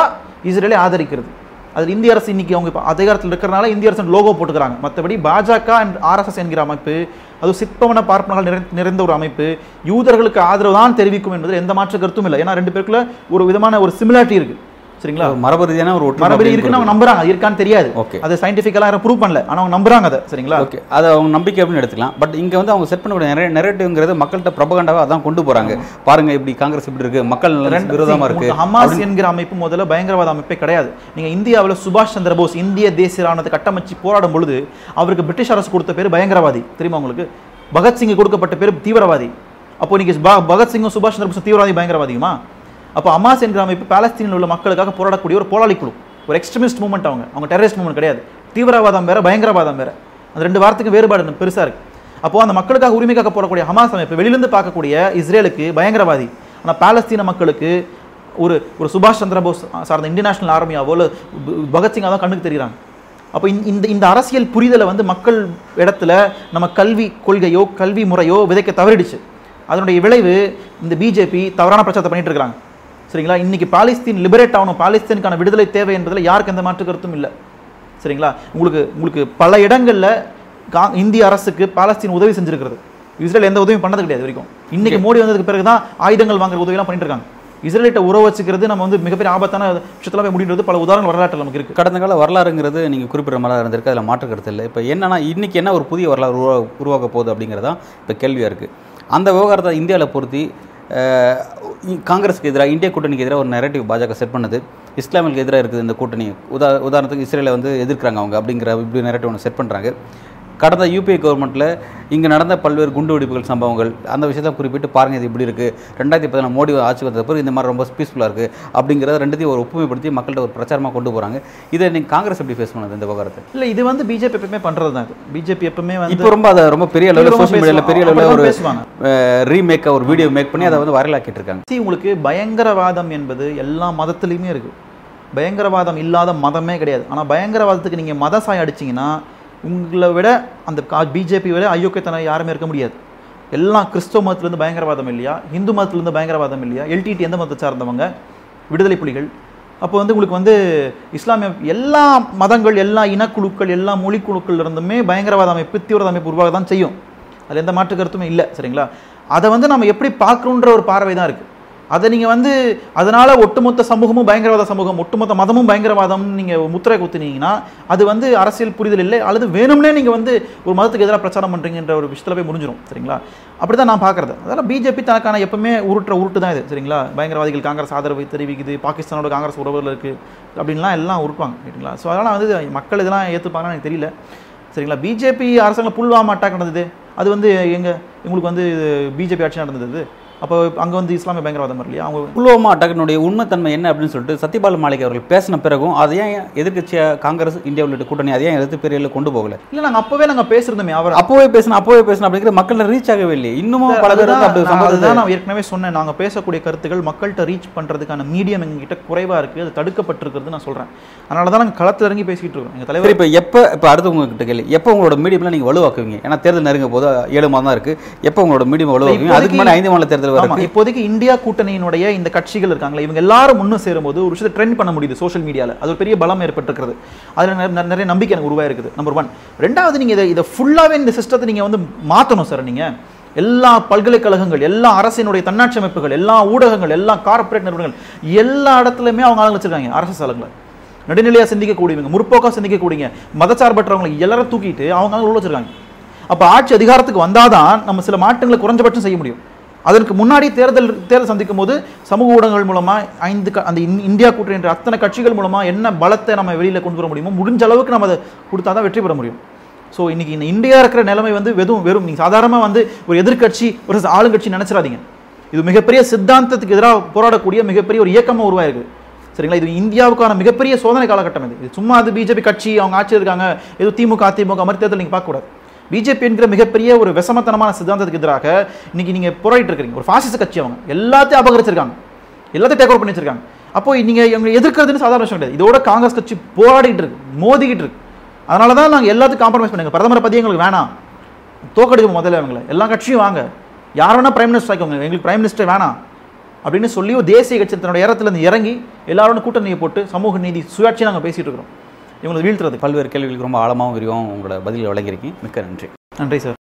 இஸ்ரேலை ஆதரிக்கிறது. அதில் இந்திய அரசு இன்னைக்கு அவங்க இப்போ அதிகாரத்தில் இருக்கிறனால இந்திய அரசு லோகோ போட்டுக்கிறாங்க. மற்றபடி பாஜக அண்ட் ஆர்எஸ்எஸ் என்கிற அமைப்பு அது சிற்பவன பார்ப்பனர்கள் நிறை நிறைந்த ஒரு அமைப்பு யூதர்களுக்கு ஆதரவு தான் தெரிவிக்கும் என்பதில் எந்த மாற்று கருத்தும் இல்லை. ஏன்னா ரெண்டு பேருக்குள்ள ஒரு விதமான ஒரு சிமிலாரிட்டி இருக்குது சரிங்களா? மரபு ரீதியான ஒரு அப்படின்னு இருக்குன்னு அவங்க நம்புறாங்க. இருக்கான்னு தெரியாது. Okay. அது சயின்டிஃபிக்கலாக யாரும் ப்ரூவ் பண்ணல. ஆனா அவங்க நம்புறாங்க அதை. சரிங்களா? ஓகே. அதை அவங்க நம்பிக்கை அப்படின்னு எடுத்துக்கலாம். பட் இங்க வந்து அவங்க செட் பண்ணக்கூடிய நிறைய நெரேட்டிவ்ங்கிறது மக்கள்கிட்ட பிரபகண்டாவை அதான் கொண்டு போறாங்க. பாருங்க இப்படி காங்கிரஸ் இப்படி இருக்கு. மக்கள் நலனுக்கு விரோதமா இருக்கு. ஹமாஸ் என்கிற அமைப்பு முதல்ல பயங்கரவாத அமைப்பே கிடையாது. நீங்க இந்தியாவில் சுபாஷ் சந்திர போஸ் இந்திய தேசிய ராணுவத்தை கட்டமைச்சு போராடும் பொழுது அவருக்கு பிரிட்டிஷ் அரசு கொடுத்த பேர் பயங்கரவாதி. தெரியுமா உங்களுக்கு? பகத்சிங் கொடுக்கப்பட்ட பேர் தீவிரவாதி. அப்போ நீங்க பகத்சிங்கும் சுபாஷ் சந்திர போஸும் தீவிரவாதி பயங்கரவாதியுமா? அப்போ அமாஸ் என்கிற அமைப்பு பாலஸ்தீனில் உள்ள மக்களுக்காக போராடக்கூடிய ஒரு போராளி குழு. ஒரு எக்ஸ்ட்ரீமிஸ்ட் மூவ்மெண்ட் அவங்க. அவங்க டெரரிஸ்ட் மூவ்மெண்ட் கிடையாது. தீவிரவாதம் வேற பயங்கரவாதம் வேற. அந்த ரெண்டு வாரத்துக்கு வேறுபாடு பெருசாக இருக்குது அப்போது அந்த மக்களுக்காக உரிமைக்காக போடக்கூடிய ஹமாஸ் அமைப்பு வெளியிலிருந்து பார்க்கக்கூடிய இஸ்ரேலுக்கு பயங்கரவாதி. ஆனால் பாலஸ்தீன மக்களுக்கு ஒரு ஒரு சுபாஷ் சந்திர போஸ் சார்ந்த இந்தியன் நேஷனல் ஆர்மியாவோ இல்லை பகத்சிங்காக தான் கண்ணுக்கு தெரிகிறாங்க. அப்போ இந்த- இந்த இந்த அரசியல் புரிதலை வந்து மக்கள் இடத்துல நம்ம கல்வி கொள்கையோ கல்வி முறையோ விதைக்க தவறிடுச்சு. அதனுடைய விளைவு இந்த பிஜேபி தவறான பிரச்சாரத்தை பண்ணிட்டு இருக்கிறாங்க சரிங்களா? இன்னைக்கு பாலஸ்தீன் லிபரேட் ஆகணும். பாலஸ்தீனுக்கான விடுதலை தேவை என்பதில் யாருக்கு எந்த மாற்று கருத்தும் இல்லை. சரிங்களா? உங்களுக்கு உங்களுக்கு பல இடங்கள்ல கா இந்திய அரசுக்கு பாலஸ்தீன் உதவி செஞ்சிருக்கிறது. இஸ்ரேல் எந்த உதவியும் பண்ணது கிடையாது வரைக்கும். இன்னைக்கு மோடி வந்ததுக்கு பிறகு தான் ஆயுதங்கள் வாங்குற உதவியெல்லாம் பண்ணிட்டு இருக்காங்க இஸ்ரேலிட்ட உறவு வச்சுக்கிறது நம்ம வந்து மிகப்பெரிய ஆபத்தான விஷயத்துல போய் முடின்றது பல உதாரண வரலாற்றில் நமக்கு இருக்கு. கடந்த கால வரலாறுங்கிறது நீங்கள் குறிப்பிட்ட மாதிரி இருந்திருக்கு. அதில் மாற்று கருத்து இல்லை. இப்போ என்னன்னா இன்னைக்கு என்ன ஒரு புதிய வரலாறு உருவா உருவாக்க போகுது அப்படிங்கிறது தான் இப்போ கேள்வியாக இருக்குது அந்த விவகாரத்தை இந்தியாவில் பொருத்தி காங்கிரஸுக்கு எதிராக இந்திய கூட்டணிக்கு எதிராக ஒரு நெரட்டிவ் பாஜக செட் பண்ணுது. இஸ்லாமிற்கு எதிராக இருக்குது இந்த கூட்டணி. உதா உதாரணத்துக்கு இஸ்ரேலை வந்து எதிர்க்கிறாங்க அவங்க அப்படிங்கிற இப்படி நெரட்டிவ் ஒன்று செட் பண்ணுறாங்க கடந்த யூபிஏ கவர்மெண்ட்டில் இங்கே நடந்த பல்வேறு குண்டு வெடிப்புகள் சம்பவங்கள் அந்த விஷயத்தை குறிப்பிட்டு பாருங்க இது இப்படி இருக்குது ரெண்டாயிரத்தி பதினாலு மோடி ஆட்சி வந்த பிறகு இந்த மாதிரி ரொம்ப பீஸ்ஃபுல்லாக இருக்குது அப்படிங்கிறத ரெண்டுத்தையும் ஒரு ஒப்புமைப்படுத்தி மக்கள்கிட்ட ஒரு பிரச்சாரமாக கொண்டு போகிறாங்க இதை நீங்கள் காங்கிரஸ் எப்படி ஃபேஸ் பண்ணுது இந்த விவகாரத்தை? இல்ல இது வந்து பிஜேபி எப்பவுமே பண்றது தான் பிஜேபி எப்பவுமே வந்து இப்போ ரொம்ப அதை ரொம்ப பெரிய அளவில் சோஷியல் மீடியாவில் பெரிய. அளவில் ஒரு. ரீமேக்காக ஒரு வீடியோ மேக் பண்ணி அதை வந்து வைரலாக்கிட்டு இருக்காங்க. See, உங்களுக்கு பயங்கரவாதம் என்பது எல்லா மதத்துலையுமே இருக்கு. பயங்கரவாதம் இல்லாத மதமே கிடையாது. ஆனா பயங்கரவாதத்துக்கு நீங்க மத சாயம் அடிச்சீங்கன்னா உங்களை விட அந்த பிஜேபி விட அயோக்கியத்தனம் யாருமே இருக்க முடியாது. எல்லாம் கிறிஸ்தவ மதத்துலேருந்து பயங்கரவாதம் இல்லையா? இந்து மதத்துலேருந்து பயங்கரவாதம் இல்லையா? எல்டிடி எந்த மதத்தை சார்ந்தவங்க? விடுதலை புலிகள். அப்போ வந்து உங்களுக்கு வந்து இஸ்லாமிய எல்லா மதங்கள் எல்லா இனக்குழுக்கள் எல்லா மொழிக்குழுக்கள் இருந்துமே பயங்கரவாத அமைப்பு தீவிரவாத அமைப்பு உருவாக தான் செய்யும். அதில் எந்த மாற்று கருத்துமே இல்லை சரிங்களா? அதை வந்து நம்ம எப்படி பார்க்கணுன்ற ஒரு பார்வை தான் இருக்குது அதை நீங்கள் வந்து அதனால் ஒட்டுமொத்த சமூகமும் பயங்கரவாத சமூகம் ஒட்டுமொத்த மதமும் பயங்கரவாதம் நீங்கள் முத்திரை குத்துனீங்கன்னா அது வந்து அரசியல் புரிதல் இல்லை அல்லது வேணும்னே நீங்கள் வந்து ஒரு மதத்துக்கு எதிராக பிரச்சாரம் பண்ணுறீங்கன்ற ஒரு விஷயத்தில் போய் முடிஞ்சிடும் சரிங்களா? அப்படி தான் நான் பார்க்குறது. அதனால் பிஜேபி தனக்கான எப்பவுமே உருட்டுற உருட்டு தான் இது சரிங்களா? பயங்கரவாதிகள் காங்கிரஸ் ஆதரவை தெரிவிக்குது பாகிஸ்தானோட காங்கிரஸ் உறவுகள் இருக்குது அப்படின்லாம் எல்லாம் உருட்டுவாங்க சரிங்களா? ஸோ அதனால் வந்து மக்கள் இதெல்லாம் ஏற்றுப்பாங்கன்னு எனக்கு தெரியல சரிங்களா? பிஜேபி அரசாங்கம் புல்வாமா அட்டாக் நடந்தது. அது வந்து எங்கே உங்களுக்கு வந்து பிஜேபி ஆட்சி நடந்தது அப்போ அங்கே வந்து இஸ்லாமிய பயங்கரவாதம் இல்லையா? அவங்க புல்வாமா அட்டாக்கினுடைய உண்மைத்தன்மை என்ன அப்படின்னு சொல்லிட்டு சத்யபால் மாலிக் அவர்கள் பேசின பிறகும் அதை ஏன் எதிர்க்கட்சியாக காங்கிரஸ் இந்தியா உள்ளிட்ட கூட்டணி அதை ஏன் எதிர்த்து பெரிய கொண்டு போகல? இல்லை நாங்கள் அப்போவே நாங்கள் பேசியிருந்தோமே அவர். அப்போவே பேசணும் அப்போவே பேசணும் அப்படிங்கிற மக்கள் ரீச் ஆகவே இல்லையே. இன்னமும் பல பேர் அதுதான் நான் ஏற்கனவே சொன்னேன். நாங்கள் பேசக்கூடிய கருத்துக்கள் மக்கள்கிட்ட ரீச் பண்ணுறதுக்கான மீடியம் எங்ககிட்ட குறைவாக இருக்குது அது தடுக்கப்பட்டிருக்கிறது நான் சொல்கிறேன் அதனால தான் நாங்கள் களத்தில் இறங்கி பேசிக்கிட்டு இருக்கோம். எங்கள் தலைவர் இப்போ எப்போ இப்போ அடுத்து உங்ககிட்ட கேள்வி எப்போ உங்களோட மீடியம்ல நீங்கள் வலுவாக்குவீங்க? ஏன்னா தேர்தல் நெருங்க போது ஏழு மாதம் தான் இருக்கு. எப்போ உங்களோட மீடியம் வலுவாக்குவீங்க? அதுக்கு மேலே ஐந்து மாநில தேர்தல் வரும் இப்போதைக்கு இந்தியா கூட்டணியினுடைய இந்த கட்சிகள் இருக்காங்களே இவங்க எல்லாரும் முன்னு சேரும்போது ஒரு விஷயத்தை ட்ரெண்ட் பண்ண முடியுது சோஷியல் மீடியால அது ஒரு பெரிய பலம் ஏற்பட்டிருக்கிறது. அதில் நிறைய நம்பிக்கை எனக்கு உருவாயிருக்குது நம்பர் ஒன் ரெண்டாவது நீங்க இதை இதை ஃபுல்லாவே இந்த சிஸ்டத்தை நீங்க வந்து மாத்தணும் சார் நீங்க. எல்லா பல்கலைக்கழகங்கள் எல்லா அரசினுடைய தன்னாட்சி அமைப்புகள் எல்லா ஊடகங்கள் எல்லா கார்ப்பரேட் நிறுவனங்கள் எல்லா இடத்துலையுமே அவங்க ஆளுங்க வச்சிருக்காங்க அரசு ஆளுங்களை நடுநிலையா சிந்திக்கக்கூடியவங்க முற்போக்கா சிந்திக்கக்கூடியவங்க மதச்சார்பற்றவங்களை எல்லாரும் தூக்கிட்டு அவங்க உள்ள வச்சிருக்காங்க. அப்ப ஆட்சி அதிகாரத்துக்கு வந்தாதான் நம்ம சில மாற்றங்களை குறைஞ்சபட்சம் செய்ய முடியும். அதற்கு முன்னாடி தேர்தல் தேர்தல் சந்திக்கும் போது சமூக ஊடகங்கள் மூலமா ஐந்து க- அந்த இந்தியா கூட்டணி என்ற அத்தனை கட்சிகள் மூலமா என்ன பலத்தை நம்ம வெளியில கொண்டு வர முடியுமோ முடிஞ்ச அளவுக்கு நம்ம அதை கொடுத்தா தான் வெற்றி பெற முடியும். ஸோ இன்னைக்கு இந்த இந்தியா இருக்கிற நிலைமை வந்து வெறும் வெறும். நீங்க சாதாரணமாக வந்து ஒரு எதிர்க்கட்சி ஒரு ஆளுங்கட்சி நினைச்சிடாதீங்க. இது மிகப்பெரிய சித்தாந்தத்துக்கு எதிராக போராடக்கூடிய மிகப்பெரிய ஒரு இயக்கமாக உருவாயிருக்கு. சரிங்களா? இது இந்தியாவுக்கான மிகப்பெரிய சோதனை காலகட்டம் இது. சும்மா அது பிஜேபி கட்சி அவங்க ஆட்சியில் இருக்காங்க. ஏதோ திமுக அதிமுக மாதிரி தேர்தல் நீங்கள் பார்க்கக்கூடாது. பிஜேபி என்கிற மிகப்பெரிய ஒரு விசமத்தனமான சித்தாந்தத்துக்கு எதிராக இன்னைக்கு நீங்க போராடிட்டு இருக்கிறீங்க. ஒரு பாசிச கட்சி அவங்க. எல்லாத்தையும் அபகரிச்சிருக்காங்க. எல்லாத்தையும் டேக் ஓவர் பண்ணி வச்சிருக்காங்க. அப்போ நீங்க எங்களை எதிர்க்கிறதுன்னு சாதாரண விஷயம் கிடையாது. இதோட காங்கிரஸ் கட்சி போராடிட்டு இருக்கு. மோதிக்கிட்டு இருக்கு. அதனால தான் நாங்கள் எல்லாத்துக்கும் காம்ப்ரமைஸ் பண்ணுங்க. பிரதமரை பத்தி எங்களுக்கு வேணாம். தோக்கடிப்போம் முதல்ல அவங்கள எல்லா கட்சியும் வாங்க. யார் வேணா பிரைம் மினிஸ்டர் ஆக்கிக்கோங்க. எங்களுக்கு பிரைம் மினிஸ்டர் வேணாம். அப்படின்னு சொல்லி தேசிய கட்சி தன்னோட இடத்துல இருந்து இறங்கி எல்லாரோட கூட்டணியை போட்டு சமூக நீதி சுயாட்சி நாங்கள் பேசிட்டு இருக்கிறோம். இவங்களை வீழ்த்துறது பல்வேறு கேள்விகளுக்கு ரொம்ப ஆழமாகவும் விரிவாகவும் உங்களோட பதில் வழங்கியிருக்கேன் மிக்க நன்றி. நன்றி சார்.